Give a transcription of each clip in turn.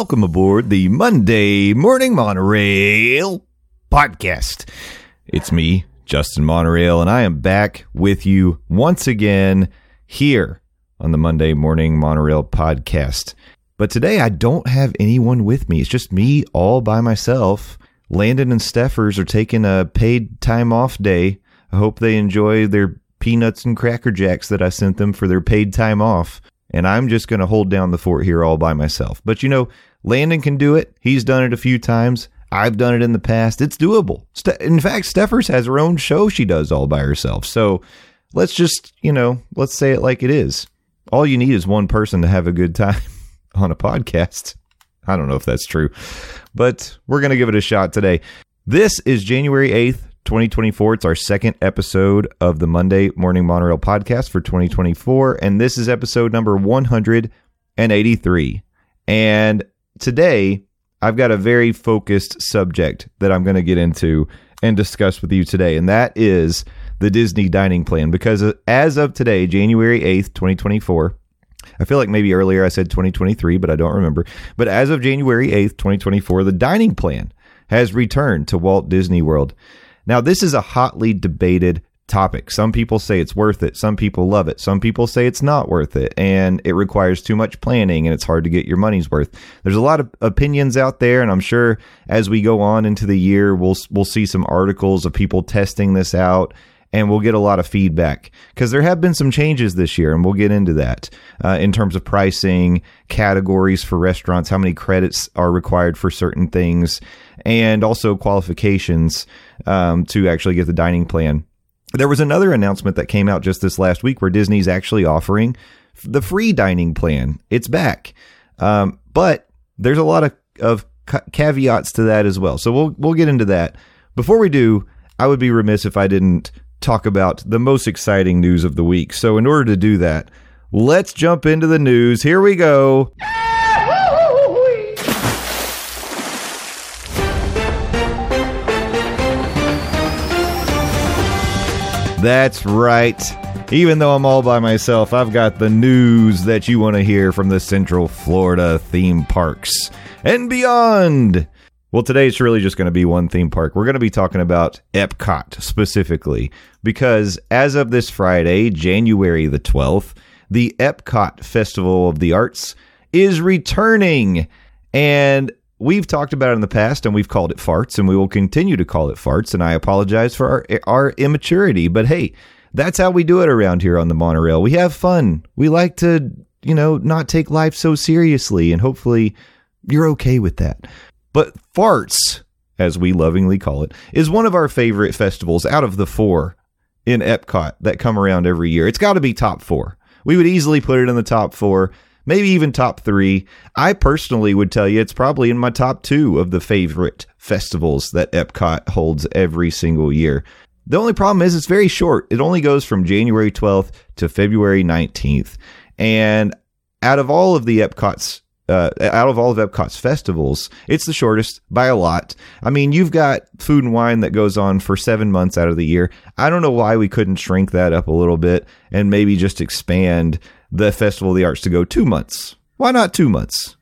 Welcome aboard the Monday Morning Monorail podcast. It's me, Justin Monorail, and I am back with you once again here on the Monday Morning Monorail podcast. But today I don't have anyone with me. It's just me all by myself. Landon and Steffers are taking a paid time off day. I hope they enjoy their peanuts and cracker jacks that I sent them for their paid time off. And I'm just going to hold down the fort here all by myself. But you know, Landon can do it. He's done it a few times. I've done it in the past. It's doable. In fact, Steffers has her own show she does all by herself. So let's just, you know, let's say it like it is. All you need is one person to have a good time on a podcast. I don't know if that's true, but we're going to give it a shot today. This is January 8th, 2024. It's our second episode of the Monday Morning Monorail podcast for 2024. And this is episode number 183. And today, I've got a very focused subject that I'm going to get into and discuss with you today. And that is the Disney dining plan. Because uh, as of today, January 8th, 2024, I feel like maybe earlier I said 2023, but I don't remember. But as of January 8th, 2024, the dining plan has returned to Walt Disney World. Now, this is a hotly debated topic. Some people say it's worth it. Some people love it. Some people say it's not worth it and it requires too much planning and it's hard to get your money's worth. There's a lot of opinions out there and I'm sure as we go on into the year we'll we'll see some articles of people testing this out and we'll get a lot of feedback because there have been some changes this year, and we'll get into that uh, in terms of pricing, categories for restaurants, how many credits are required for certain things, and also qualifications um, to actually get the dining plan. There was another announcement that came out just this last week where Disney's actually offering the free dining plan. It's back, um, but there's a lot of, of caveats to that as well. So we'll we'll get into that. Before we do, I would be remiss if I didn't talk about the most exciting news of the week. So, in order to do that, let's jump into the news. Here we go. That's right. Even though I'm all by myself, I've got the news that you want to hear from the Central Florida theme parks and beyond. Well, today it's really just going to be one theme park. We're going to be talking about Epcot specifically because as of this Friday, January the 12th, the Epcot Festival of the Arts is returning. And we've talked about it in the past and we've called it farts and we will continue to call it farts. And I apologize for our, our immaturity, but hey, that's how we do it around here on the monorail. We have fun. We like to, you know, not take life so seriously. And hopefully you're okay with that. But Farts, as we lovingly call it, is one of our favorite festivals out of the four in Epcot that come around every year. It's got to be top four. We would easily put it in the top four, maybe even top three. I personally would tell you it's probably in my top two of the favorite festivals that Epcot holds every single year. The only problem is it's very short. It only goes from January 12th to February 19th. And out of all of the Epcot's uh, out of all of Epcot's festivals, it's the shortest by a lot. I mean, you've got food and wine that goes on for seven months out of the year. I don't know why we couldn't shrink that up a little bit and maybe just expand the Festival of the Arts to go two months. Why not two months?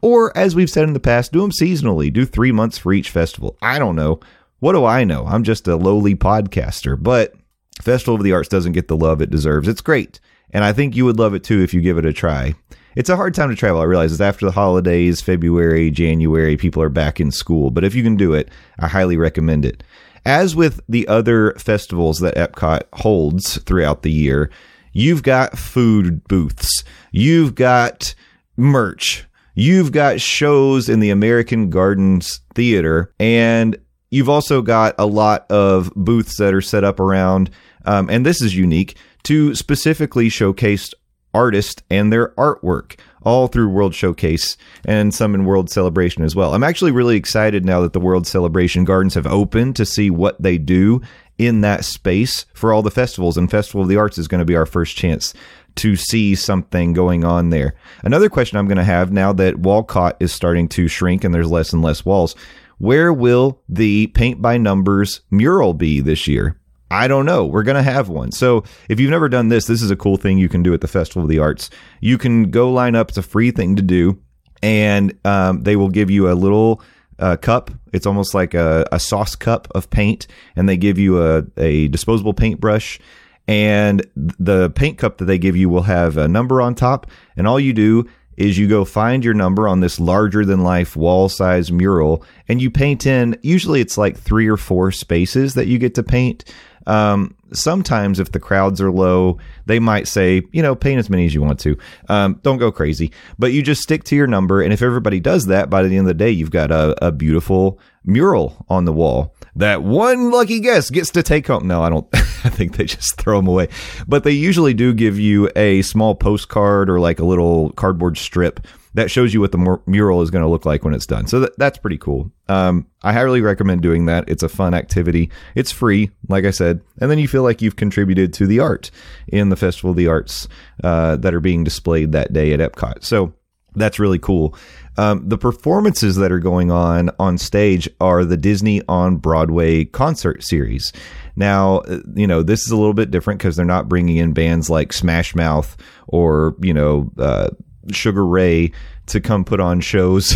Or, as we've said in the past, do them seasonally. Do three months for each festival. I don't know. What do I know? I'm just a lowly podcaster, but Festival of the Arts doesn't get the love it deserves. It's great. And I think you would love it too if you give it a try. It's a hard time to travel. I realize it's after the holidays, February, January, people are back in school. But if you can do it, I highly recommend it. As with the other festivals that Epcot holds throughout the year, you've got food booths, you've got merch, you've got shows in the American Gardens Theater, and You've also got a lot of booths that are set up around, um, and this is unique to specifically showcase artists and their artwork all through World Showcase and some in World Celebration as well. I'm actually really excited now that the World Celebration Gardens have opened to see what they do in that space for all the festivals. And Festival of the Arts is going to be our first chance to see something going on there. Another question I'm going to have now that Wallcot is starting to shrink and there's less and less walls. Where will the paint by numbers mural be this year? I don't know. We're going to have one. So if you've never done this, this is a cool thing you can do at the Festival of the Arts. You can go line up. It's a free thing to do. And um, they will give you a little uh, cup. It's almost like a, a, sauce cup of paint. And they give you a, a disposable paintbrush. And the paint cup that they give you will have a number on top. And all you do is you go find your number on this larger than life wall size mural and you paint in usually it's like three or four spaces that you get to paint um, sometimes if the crowds are low, they might say, you know, paint as many as you want to. Um, don't go crazy, but you just stick to your number. And if everybody does that, by the end of the day, you've got a, a beautiful mural on the wall that one lucky guest gets to take home. No, I don't. I think they just throw them away. But they usually do give you a small postcard or like a little cardboard strip that shows you what the mural is going to look like when it's done. So that, that's pretty cool. Um, I highly recommend doing that. It's a fun activity. It's free, like I said, and then you feel like you've contributed to the art in the Festival of the Arts uh, that are being displayed that day at Epcot. So that's really cool. Um, the performances that are going on on stage are the Disney on Broadway concert series. Now, uh, you know, this is a little bit different because they're not bringing in bands like Smash Mouth or, you know, uh, Sugar Ray to come put on shows,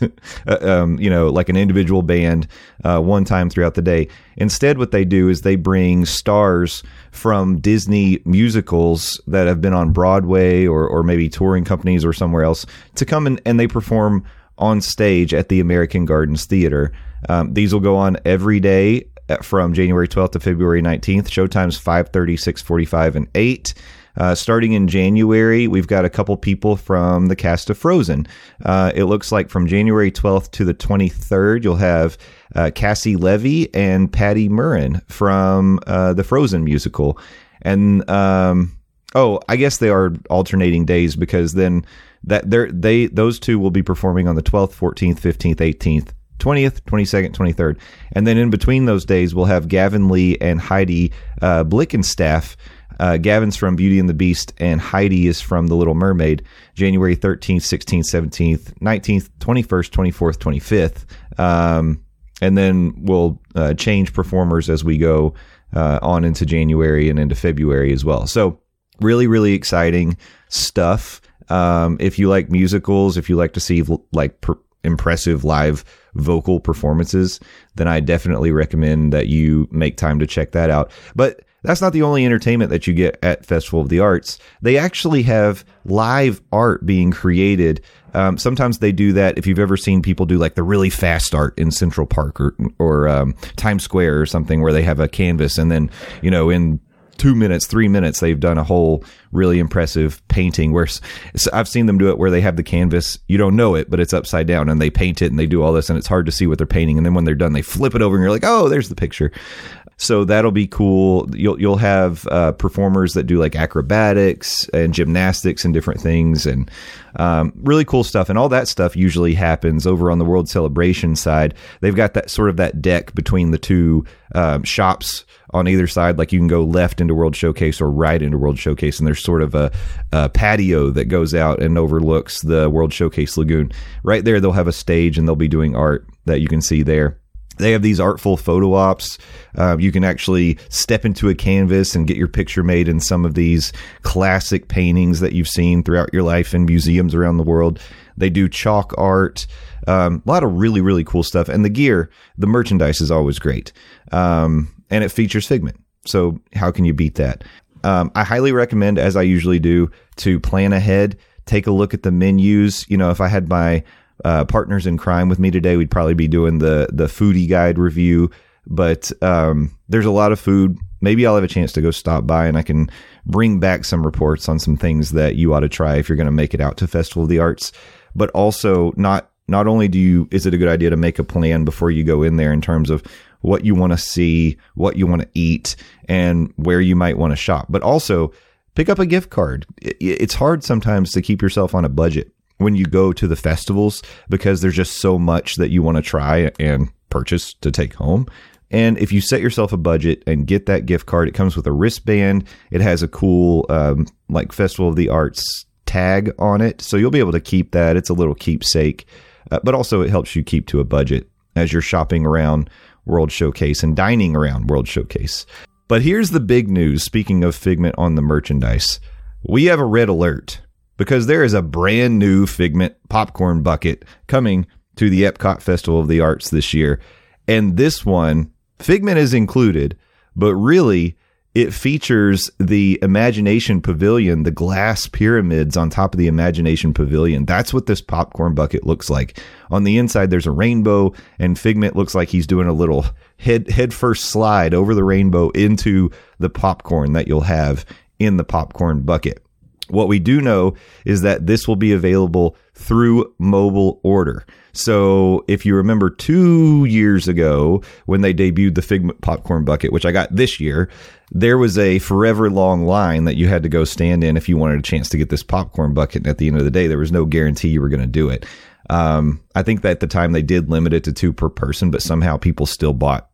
uh, um, you know, like an individual band uh, one time throughout the day. Instead, what they do is they bring stars from Disney musicals that have been on Broadway or, or maybe touring companies or somewhere else to come in and they perform on stage at the American Gardens Theater. Um, these will go on every day uh, from January 12th to February 19th. Showtimes 5:30, 6:45 and 8. Uh, starting in January, we've got a couple people from the cast of Frozen. Uh, it looks like from January 12th to the 23rd, you'll have uh, Caissie Levy and Patti Murin from uh, the Frozen musical. And um, oh, I guess they are alternating days because then that they they those two will be performing on the 12th, 14th, 15th, 18th 20th, 22nd, 23rd. And then in between those days, we'll have Gavin Lee and Heidi uh, Blickenstaff uh, Gavin's from Beauty and the Beast, and Heidi is from The Little Mermaid. January 13th, 16th, 17th, 19th, 21st, 24th, 25th. Um, and then we'll uh, change performers as we go uh, on into January and into February as well. So, really, really exciting stuff. Um, if you like musicals, if you like to see like per- impressive live vocal performances, then I definitely recommend that you make time to check that out. But that's not the only entertainment that you get at Festival of the Arts. They actually have live art being created. Um, sometimes they do that. If you've ever seen people do like the really fast art in Central Park or or um, Times Square or something, where they have a canvas and then you know in two minutes, three minutes, they've done a whole really impressive painting. Where I've seen them do it where they have the canvas, you don't know it, but it's upside down, and they paint it and they do all this, and it's hard to see what they're painting. And then when they're done, they flip it over, and you're like, oh, there's the picture. So that'll be cool. You'll you'll have uh, performers that do like acrobatics and gymnastics and different things, and um, really cool stuff. And all that stuff usually happens over on the World Celebration side. They've got that sort of that deck between the two um, shops on either side. Like you can go left into World Showcase or right into World Showcase, and there's sort of a, a patio that goes out and overlooks the World Showcase Lagoon. Right there, they'll have a stage and they'll be doing art that you can see there they have these artful photo ops. Uh, you can actually step into a canvas and get your picture made in some of these classic paintings that you've seen throughout your life in museums around the world. They do chalk art, um, a lot of really, really cool stuff. And the gear, the merchandise is always great. Um, and it features Figment. So, how can you beat that? Um, I highly recommend, as I usually do, to plan ahead, take a look at the menus. You know, if I had my uh, partners in crime with me today, we'd probably be doing the the foodie guide review. But um, there's a lot of food. Maybe I'll have a chance to go stop by and I can bring back some reports on some things that you ought to try if you're going to make it out to Festival of the Arts. But also not not only do you is it a good idea to make a plan before you go in there in terms of what you want to see, what you want to eat, and where you might want to shop, but also pick up a gift card. It's hard sometimes to keep yourself on a budget when you go to the festivals because there's just so much that you want to try and purchase to take home. And if you set yourself a budget and get that gift card, it comes with a wristband. It has a cool, um, like Festival of the Arts tag on it. So you'll be able to keep that. It's a little keepsake, uh, but also it helps you keep to a budget as you're shopping around World Showcase and dining around World Showcase. But here's the big news speaking of Figment on the merchandise. We have a red alert because there is a brand new Figment popcorn bucket coming to the Epcot Festival of the Arts this year. And this one, Figment is included, but really it features the Imagination Pavilion, the glass pyramids on top of the Imagination Pavilion. That's what this popcorn bucket looks like. On the inside, there's a rainbow, and Figment looks like he's doing a little head head first slide over the rainbow into the popcorn that you'll have in the popcorn bucket. What we do know is that this will be available through mobile order. So if you remember two years ago when they debuted the Figment popcorn bucket, which I got this year, there was a forever long line that you had to go stand in if you wanted a chance to get this popcorn bucket. And at the end of the day, there was no guarantee you were going to do it. Um, I think that at the time they did limit it to two per person, but somehow people still bought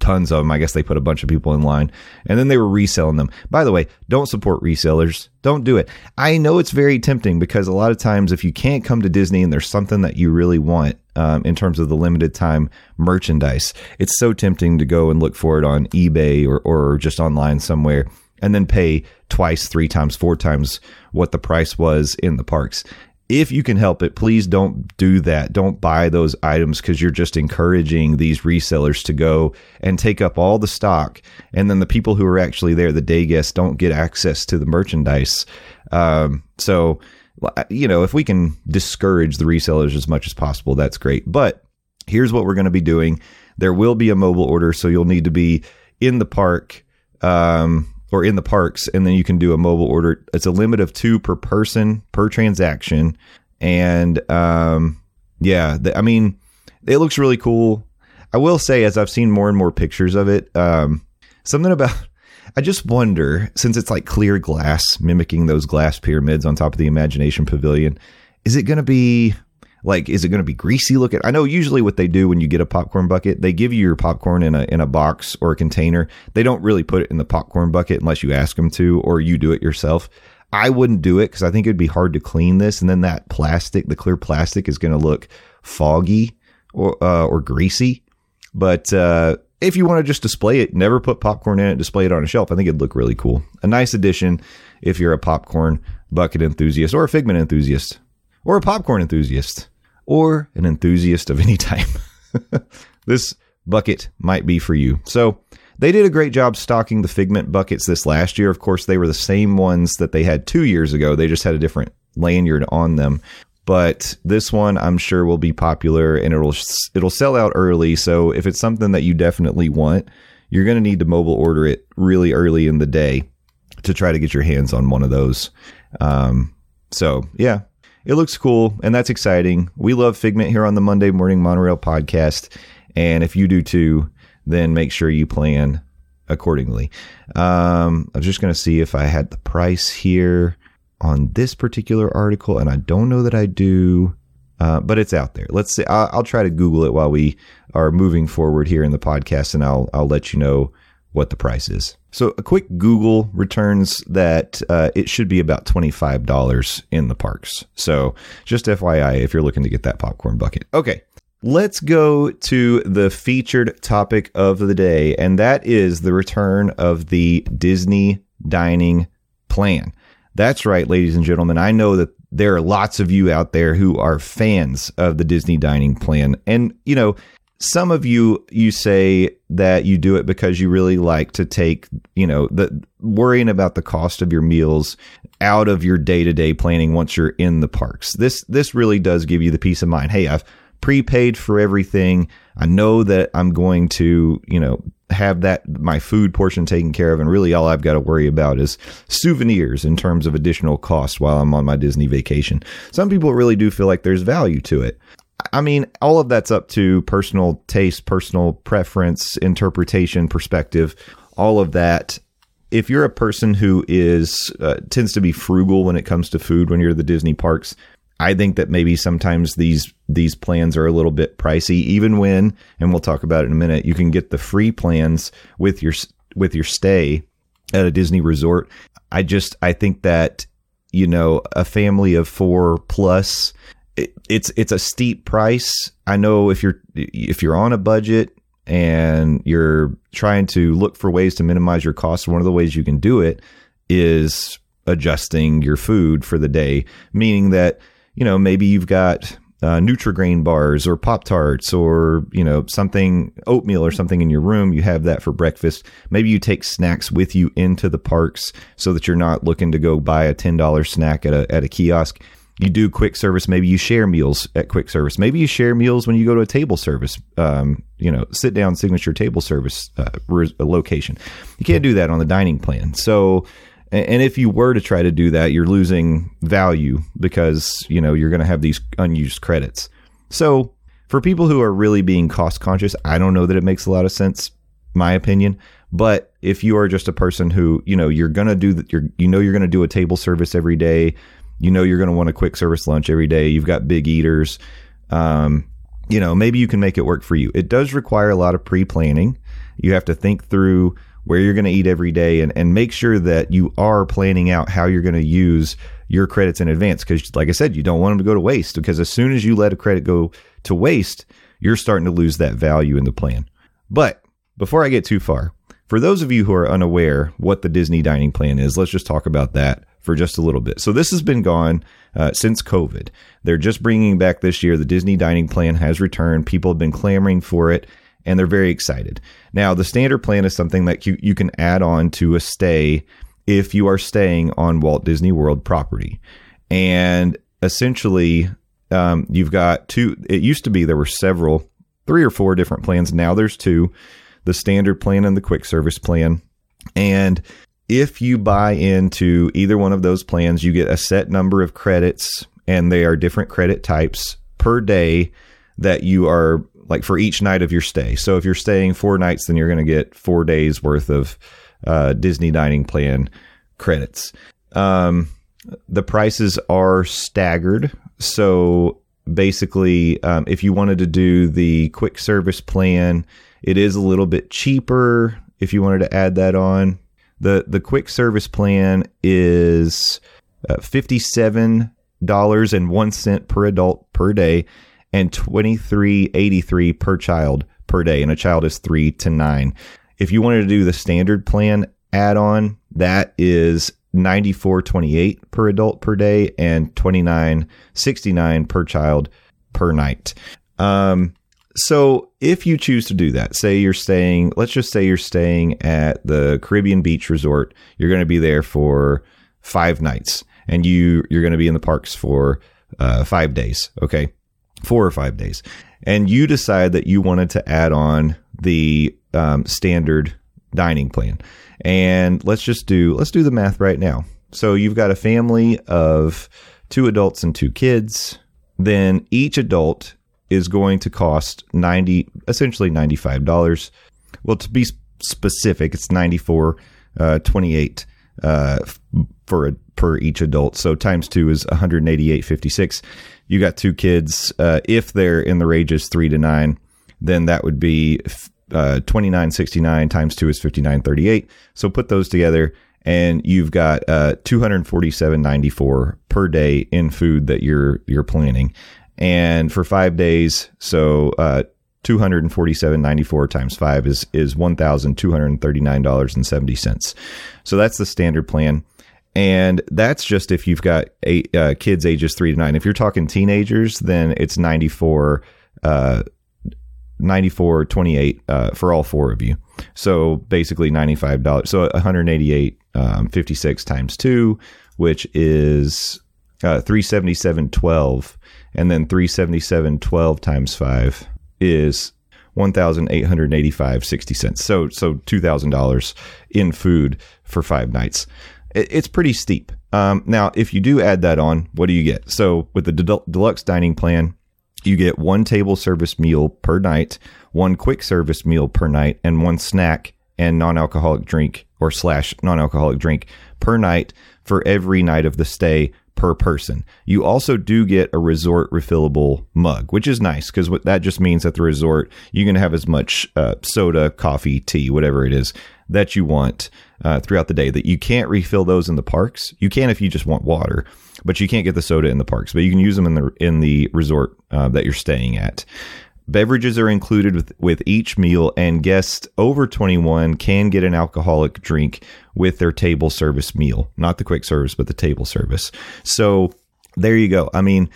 tons of them. I guess they put a bunch of people in line and then they were reselling them. By the way, don't support resellers. Don't do it. I know it's very tempting because a lot of times if you can't come to Disney and there's something that you really want um, in terms of the limited time merchandise, it's so tempting to go and look for it on eBay or, or just online somewhere and then pay twice, three times, four times what the price was in the parks if you can help it, please don't do that. Don't buy those items because you're just encouraging these resellers to go and take up all the stock. And then the people who are actually there, the day guests, don't get access to the merchandise. Um, so, you know, if we can discourage the resellers as much as possible, that's great. But here's what we're going to be doing there will be a mobile order. So you'll need to be in the park. Um, or in the parks, and then you can do a mobile order. It's a limit of two per person per transaction, and um, yeah, the, I mean, it looks really cool. I will say, as I've seen more and more pictures of it, um, something about I just wonder, since it's like clear glass mimicking those glass pyramids on top of the Imagination Pavilion, is it going to be like, is it going to be greasy looking? I know usually what they do when you get a popcorn bucket, they give you your popcorn in a in a box or a container. They don't really put it in the popcorn bucket unless you ask them to, or you do it yourself. I wouldn't do it because I think it'd be hard to clean this, and then that plastic, the clear plastic, is going to look foggy or uh, or greasy. But uh, if you want to just display it, never put popcorn in it, display it on a shelf. I think it'd look really cool. A nice addition if you're a popcorn bucket enthusiast or a figment enthusiast or a popcorn enthusiast or an enthusiast of any type, this bucket might be for you. So they did a great job stocking the Figment buckets this last year. Of course, they were the same ones that they had two years ago. They just had a different lanyard on them. But this one, I'm sure, will be popular and it'll it'll sell out early. So if it's something that you definitely want, you're going to need to mobile order it really early in the day to try to get your hands on one of those. Um, so yeah, it looks cool and that's exciting. We love Figment here on the Monday Morning Monorail podcast. And if you do too, then make sure you plan accordingly. Um, I was just going to see if I had the price here on this particular article, and I don't know that I do, uh, but it's out there. Let's see. I'll, I'll, try to Google it while we are moving forward here in the podcast, and I'll I'll let you know what the price is. So a quick Google returns that uh, it should be about $25 in the parks. So just FYI, if you're looking to get that popcorn bucket. Okay. Let's go to the featured topic of the day, and that is the return of the Disney dining plan. That's right, ladies and gentlemen. I know that there are lots of you out there who are fans of the Disney dining plan. And, you know, some of you you say that you do it because you really like to take you know the worrying about the cost of your meals out of your day-to-day planning once you're in the parks. This this really does give you the peace of mind. Hey i've prepaid for everything. I know that i'm going to you know have that my food portion taken care of and really all i've got to worry about is souvenirs in terms of additional cost while i'm on my disney vacation. Some people really do feel like there's value to it I mean, all of that's up to personal taste, personal preference, interpretation, perspective, all of that. If you're a person who is uh, tends to be frugal when it comes to food when you're at the Disney parks, I think that maybe sometimes these these plans are a little bit pricey even when and we'll talk about it in a minute you can get the free plans with your with your stay at a Disney resort. I just I think that you know a family of 4 plus it, it's it's a steep price. I know if you're if you're on a budget and you're trying to look for ways to minimize your costs, one of the ways you can do it is adjusting your food for the day, meaning that you know maybe you've got uh, Nutrigrain bars or Pop Tarts or you know something oatmeal or something in your room. You have that for breakfast. Maybe you take snacks with you into the parks so that you're not looking to go buy a ten dollar snack at a at a kiosk you do quick service. Maybe you share meals at quick service. Maybe you share meals when you go to a table service, um, you know, sit down signature table service uh, location. You can't do that on the dining plan. So, and if you were to try to do that, you're losing value because, you know, you're going to have these unused credits. So, for people who are really being cost conscious, I don't know that it makes a lot of sense, my opinion. But if you are just a person who, you know, you're going to do that, you know, you're going to do a table service every day you know you're going to want a quick service lunch every day. You've got big eaters. Um, you know, maybe you can make it work for you. It does require a lot of pre planning. You have to think through where you're going to eat every day and, and make sure that you are planning out how you're going to use your credits in advance. Because, like I said, you don't want them to go to waste because as soon as you let a credit go to waste, you're starting to lose that value in the plan. But before I get too far, for those of you who are unaware what the Disney dining plan is, let's just talk about that for just a little bit. So this has been gone uh, since COVID. They're just bringing back this year. The Disney dining plan has returned. People have been clamoring for it and they're very excited. Now, the standard plan is something that you, you can add on to a stay if you are staying on Walt Disney World property. And essentially, um, you've got two, it used to be there were several, three or four different plans. Now there's two the standard plan and the quick service plan. And if you buy into either one of those plans, you get a set number of credits, and they are different credit types per day that you are like for each night of your stay. So if you're staying four nights, then you're going to get four days worth of uh, Disney dining plan credits. Um, the prices are staggered. So basically, um, if you wanted to do the quick service plan, it is a little bit cheaper if you wanted to add that on. The the quick service plan is uh, fifty seven dollars and one cent per adult per day, and twenty three eighty three per child per day, and a child is three to nine. If you wanted to do the standard plan add on, that is ninety four twenty eight per adult per day, and twenty nine sixty nine per child per night. Um, so if you choose to do that, say you're staying, let's just say you're staying at the Caribbean Beach Resort, you're going to be there for five nights, and you you're going to be in the parks for uh, five days. Okay, four or five days, and you decide that you wanted to add on the um, standard dining plan, and let's just do let's do the math right now. So you've got a family of two adults and two kids. Then each adult is going to cost 90 essentially $95 well to be specific it's 94 uh, 28 uh, for a, per each adult. So times two is 188.56 you got two kids uh, if they're in the ranges three to nine then that would be uh, 29.69 times two is 59.38 so put those together and you've got uh, 247.94 per day in food that you're you're planning and for five days, so uh, two hundred and forty-seven ninety-four times five is is one thousand two hundred thirty-nine dollars and seventy cents. So that's the standard plan, and that's just if you've got eight uh, kids ages three to nine. If you're talking teenagers, then it's ninety-four. Uh, 94 28 uh, for all four of you so basically $95 so 188 um, 56 times 2 which is uh, 377.12 and then 377.12 times 5 is 1885.60 cents. So so $2000 in food for five nights. It, it's pretty steep. Um, now if you do add that on what do you get? So with the deluxe dining plan You get one table service meal per night, one quick service meal per night, and one snack and non-alcoholic drink or slash non-alcoholic drink per night for every night of the stay per person. You also do get a resort refillable mug, which is nice because that just means at the resort you can have as much uh, soda, coffee, tea, whatever it is that you want uh, throughout the day. That you can't refill those in the parks. You can if you just want water, but you can't get the soda in the parks. But you can use them in the in the resort uh, that you're staying at. Beverages are included with, with each meal, and guests over 21 can get an alcoholic drink with their table service meal. Not the quick service, but the table service. So there you go. I mean,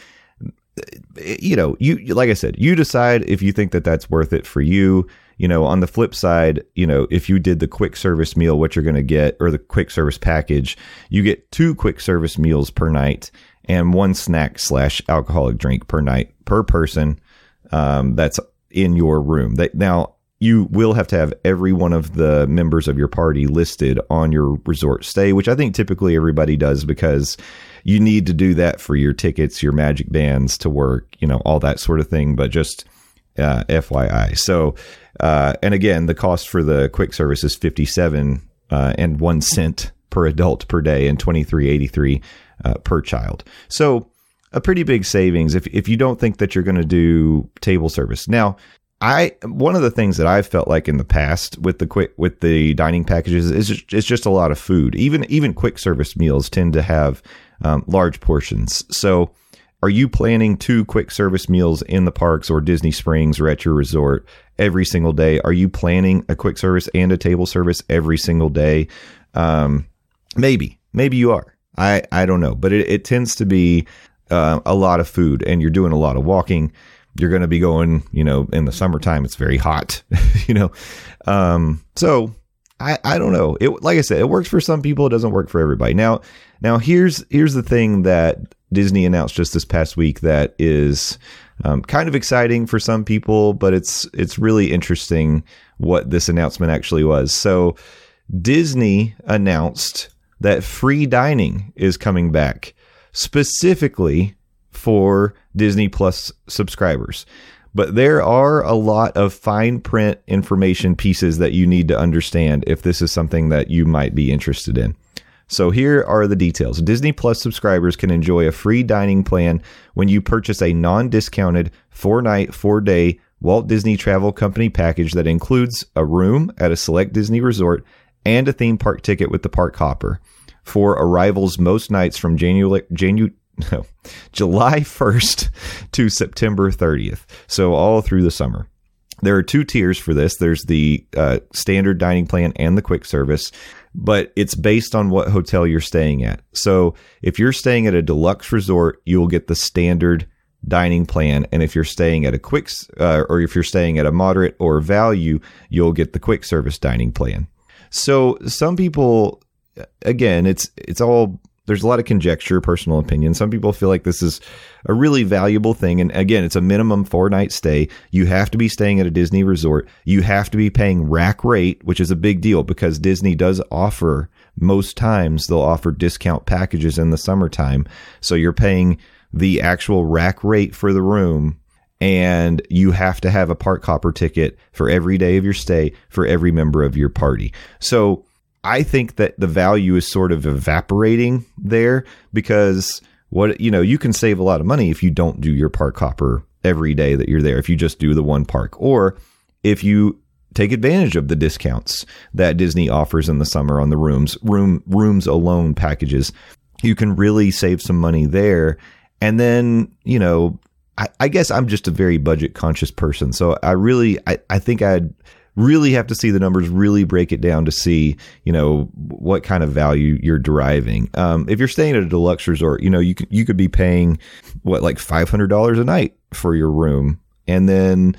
you know, you like I said, you decide if you think that that's worth it for you. You know, on the flip side, you know, if you did the quick service meal, what you're going to get, or the quick service package, you get two quick service meals per night and one snack slash alcoholic drink per night per person um, that's in your room. Now you will have to have every one of the members of your party listed on your resort stay, which I think typically everybody does because you need to do that for your tickets, your magic bands to work, you know, all that sort of thing. But just uh, FYI. So, uh, and again, the cost for the quick service is fifty seven uh, and one cent per adult per day, and twenty three eighty three uh, per child. So a pretty big savings if if you don't think that you're going to do table service. Now, I one of the things that I've felt like in the past with the quick with the dining packages is just, it's just a lot of food. Even even quick service meals tend to have um, large portions. So, are you planning two quick service meals in the parks or Disney Springs or at your resort every single day? Are you planning a quick service and a table service every single day? Um, maybe, maybe you are. I I don't know, but it, it tends to be uh, a lot of food and you're doing a lot of walking, you're going to be going, you know, in the summertime, it's very hot, you know. Um, so I, I don't know. It, like I said, it works for some people. It doesn't work for everybody. Now, now here's, here's the thing that Disney announced just this past week that is, um, kind of exciting for some people, but it's, it's really interesting what this announcement actually was. So Disney announced that free dining is coming back specifically for Disney Plus subscribers. But there are a lot of fine print information pieces that you need to understand if this is something that you might be interested in. So here are the details. Disney Plus subscribers can enjoy a free dining plan when you purchase a non-discounted 4-night, 4-day Walt Disney Travel Company package that includes a room at a select Disney resort and a theme park ticket with the park hopper for arrivals most nights from January, Janu- no, July 1st to September 30th. So all through the summer. There are two tiers for this. There's the uh, standard dining plan and the quick service, but it's based on what hotel you're staying at. So if you're staying at a deluxe resort, you will get the standard dining plan, and if you're staying at a quick uh, or if you're staying at a moderate or value, you'll get the quick service dining plan. So some people again, it's it's all there's a lot of conjecture, personal opinion. Some people feel like this is a really valuable thing. And again, it's a minimum four night stay. You have to be staying at a Disney resort. You have to be paying rack rate, which is a big deal because Disney does offer most times they'll offer discount packages in the summertime. So you're paying the actual rack rate for the room and you have to have a park hopper ticket for every day of your stay for every member of your party. So I think that the value is sort of evaporating there because what you know you can save a lot of money if you don't do your park hopper every day that you're there if you just do the one park. Or if you take advantage of the discounts that Disney offers in the summer on the rooms room rooms alone packages you can really save some money there. And then you know I, I guess I'm just a very budget conscious person. So I really I, I think I'd really have to see the numbers, really break it down to see, you know, what kind of value you're deriving. Um, if you're staying at a deluxe resort, you know, you could, you could be paying what, like $500 a night for your room. And then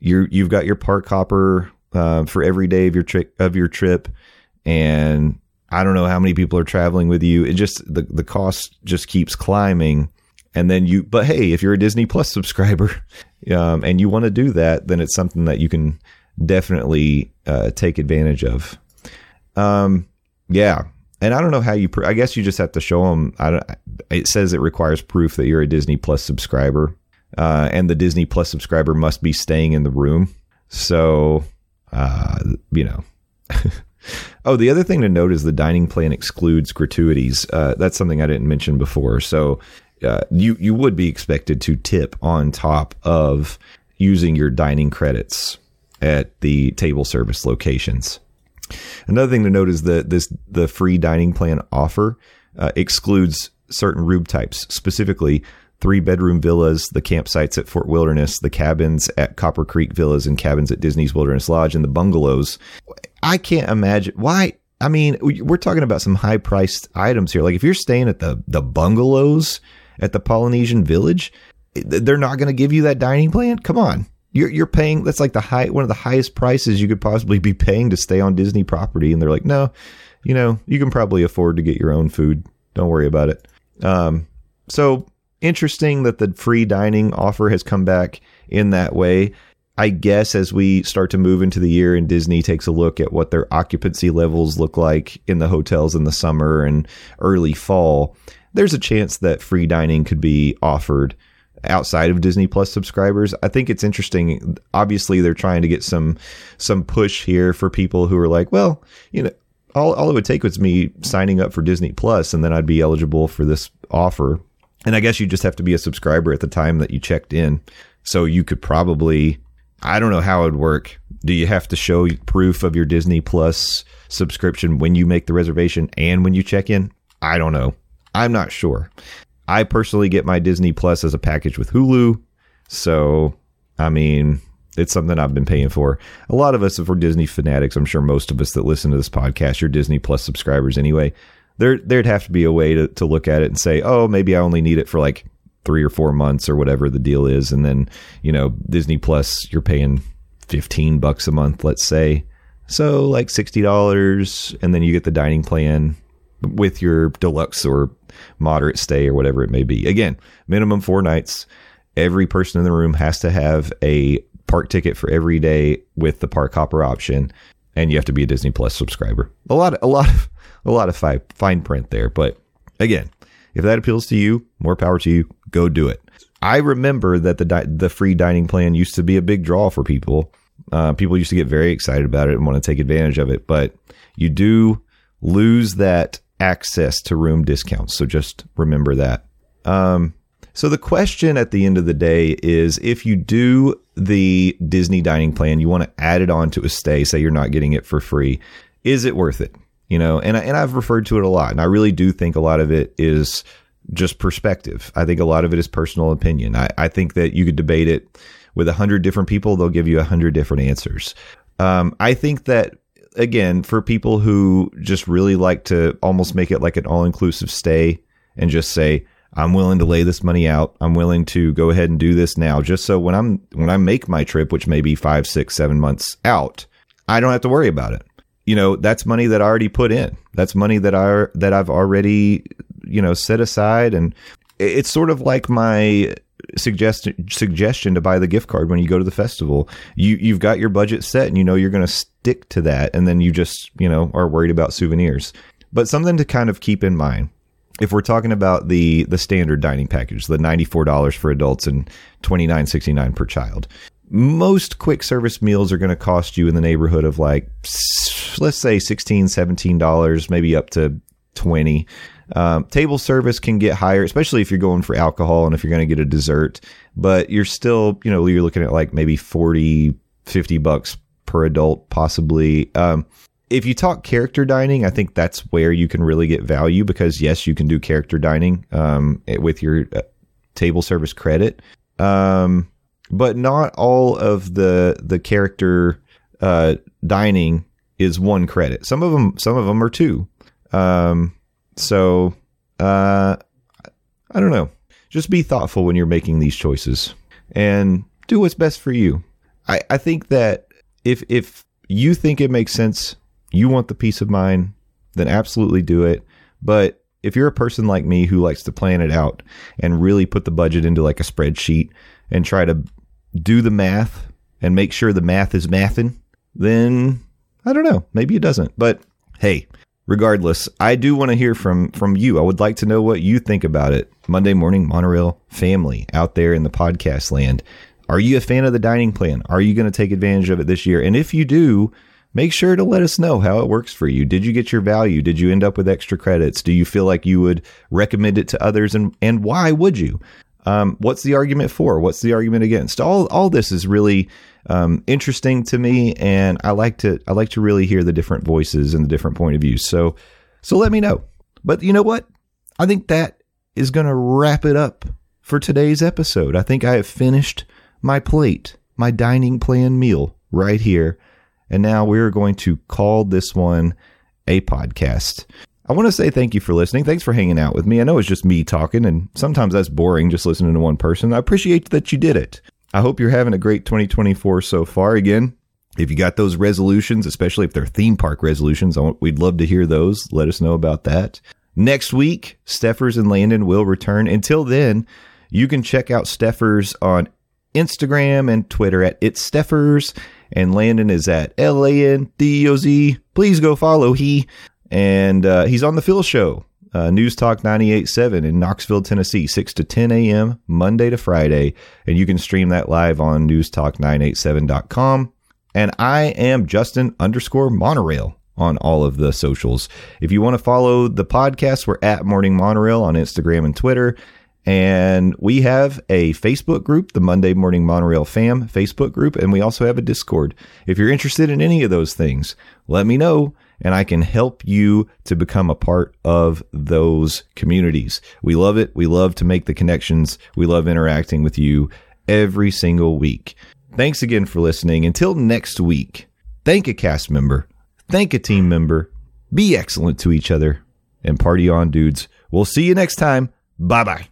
you're, you've got your park hopper, uh, for every day of your trip, of your trip. And I don't know how many people are traveling with you. It just, the, the cost just keeps climbing. And then you, but hey, if you're a Disney Plus subscriber, um, and you want to do that, then it's something that you can, definitely uh, take advantage of. Um, yeah, and I don't know how you. Pr- I guess you just have to show them. I don't, it says it requires proof that you're a Disney Plus subscriber. uh, and the Disney Plus subscriber must be staying in the room. So, uh, you know. oh, the other thing to note is the dining plan excludes gratuities. Uh, that's something I didn't mention before. So, uh, you you would be expected to tip on top of using your dining credits at the table service locations. Another thing to note is that this the free dining plan offer uh, excludes certain room types, specifically three bedroom villas, the campsites at Fort Wilderness, the cabins at Copper Creek Villas, and cabins at Disney's Wilderness Lodge, and the bungalows. I can't imagine why. I mean, we're talking about some high priced items here. Like if you're staying at the the bungalows at the Polynesian Village, they're not going to give you that dining plan. Come on, you're you're paying that's like the high one of the highest prices you could possibly be paying to stay on Disney property, and they're like, no, you know, you can probably afford to get your own food. Don't worry about it. Um, so interesting that the free dining offer has come back in that way. I guess as we start to move into the year and Disney takes a look at what their occupancy levels look like in the hotels in the summer and early fall, there's a chance that free dining could be offered outside of Disney Plus subscribers. I think it's interesting. Obviously, they're trying to get some some push here for people who are like, well, you know, all, all it would take was me signing up for Disney Plus, and then I'd be eligible for this offer. And I guess you just have to be a subscriber at the time that you checked in. So you could probably, I don't know how it would work. Do you have to show proof of your Disney Plus subscription when you make the reservation and when you check in? I don't know. I'm not sure. I personally get my Disney Plus as a package with Hulu. So, I mean, it's something I've been paying for. A lot of us, if we're Disney fanatics, I'm sure most of us that listen to this podcast, you're Disney Plus subscribers anyway. There, there'd have to be a way to, to look at it and say, oh, maybe I only need it for like three or four months or whatever the deal is. And then, you know, Disney Plus, you're paying 15 bucks a month, let's say. So like $60. And then you get the dining plan with your deluxe or moderate stay or whatever it may be. Again, minimum four nights. Every person in the room has to have a park ticket for every day with the park hopper option, and you have to be a Disney Plus subscriber. A lot, a lot of, a lot of fine, fine print there. But again, if that appeals to you, more power to you. Go do it. I remember that the di- the free dining plan used to be a big draw for people. Uh, people used to get very excited about it and want to take advantage of it, but you do lose that access to room discounts. So just remember that. Um, so the question at the end of the day is if you do the Disney dining plan, you want to add it on to a stay, say you're not getting it for free, is it worth it? You know, and and I've referred to it a lot, and I really do think a lot of it is just perspective. I think a lot of it is personal opinion. I, I think that you could debate it with a hundred different people; they'll give you a hundred different answers. Um, I think that again, for people who just really like to almost make it like an all inclusive stay and just say, I'm willing to lay this money out. I'm willing to go ahead and do this now, just so when I'm when I make my trip, which may be five, six, seven months out, I don't have to worry about it. You know, that's money that I already put in. That's money that I that I've already, you know, set aside, and it's sort of like my suggestion suggestion to buy the gift card when you go to the festival. You you've got your budget set and you know you're going to stick to that and then you just, you know, are worried about souvenirs. But something to kind of keep in mind. If we're talking about the the standard dining package, the $94 for adults and $29.69 per child. Most quick service meals are going to cost you in the neighborhood of like let's say $16, $17, maybe up to 20 um, table service can get higher, especially if you're going for alcohol and if you're going to get a dessert, but you're still, you know, you're looking at like maybe 40, 50 bucks per adult, possibly. Um, if you talk character dining, I think that's where you can really get value because yes, you can do character dining um, with your uh, table service credit, um, but not all of the the character uh, dining is one credit. Some of them, some of them are two. Um, so, uh, I don't know. Just be thoughtful when you're making these choices and do what's best for you. I, I think that if if you think it makes sense, you want the peace of mind, then absolutely do it. But if you're a person like me who likes to plan it out and really put the budget into like a spreadsheet and try to do the math and make sure the math is mathing, then I don't know. Maybe it doesn't. But hey, regardless, I do want to hear from from you. I would like to know what you think about it. Monday morning monorail family out there in the podcast land. Are you a fan of the dining plan? Are you going to take advantage of it this year? And if you do, make sure to let us know how it works for you. Did you get your value? Did you end up with extra credits? Do you feel like you would recommend it to others and and why would you? Um, what's the argument for? What's the argument against? All all this is really um, interesting to me, and I like to I like to really hear the different voices and the different point of views. So so let me know. But you know what? I think that is going to wrap it up for today's episode. I think I have finished my plate, my dining plan meal right here, and now we're going to call this one a podcast. I want to say thank you for listening. Thanks for hanging out with me. I know it's just me talking, and sometimes that's boring just listening to one person. I appreciate that you did it. I hope you're having a great 2024 so far. Again, if you got those resolutions, especially if they're theme park resolutions, we'd love to hear those. Let us know about that. Next week, Steffers and Landon will return. Until then, you can check out Steffers on Instagram and Twitter at It's Steffers, and Landon is at L A N D O Z. Please go follow he and uh, he's on the Phil Show, uh, News Talk 98.7 in Knoxville, Tennessee, 6 to 10 a.m., Monday to Friday. And you can stream that live on newstalk987.com. And I am Justin underscore monorail on all of the socials. If you want to follow the podcast, we're at Morning Monorail on Instagram and Twitter. And we have a Facebook group, the Monday Morning Monorail Fam Facebook group, and we also have a Discord. If you're interested in any of those things, let me know and I can help you to become a part of those communities. We love it. We love to make the connections. We love interacting with you every single week. Thanks again for listening. Until next week, thank a cast member, thank a team member, be excellent to each other, and party on, dudes. We'll see you next time. Bye bye.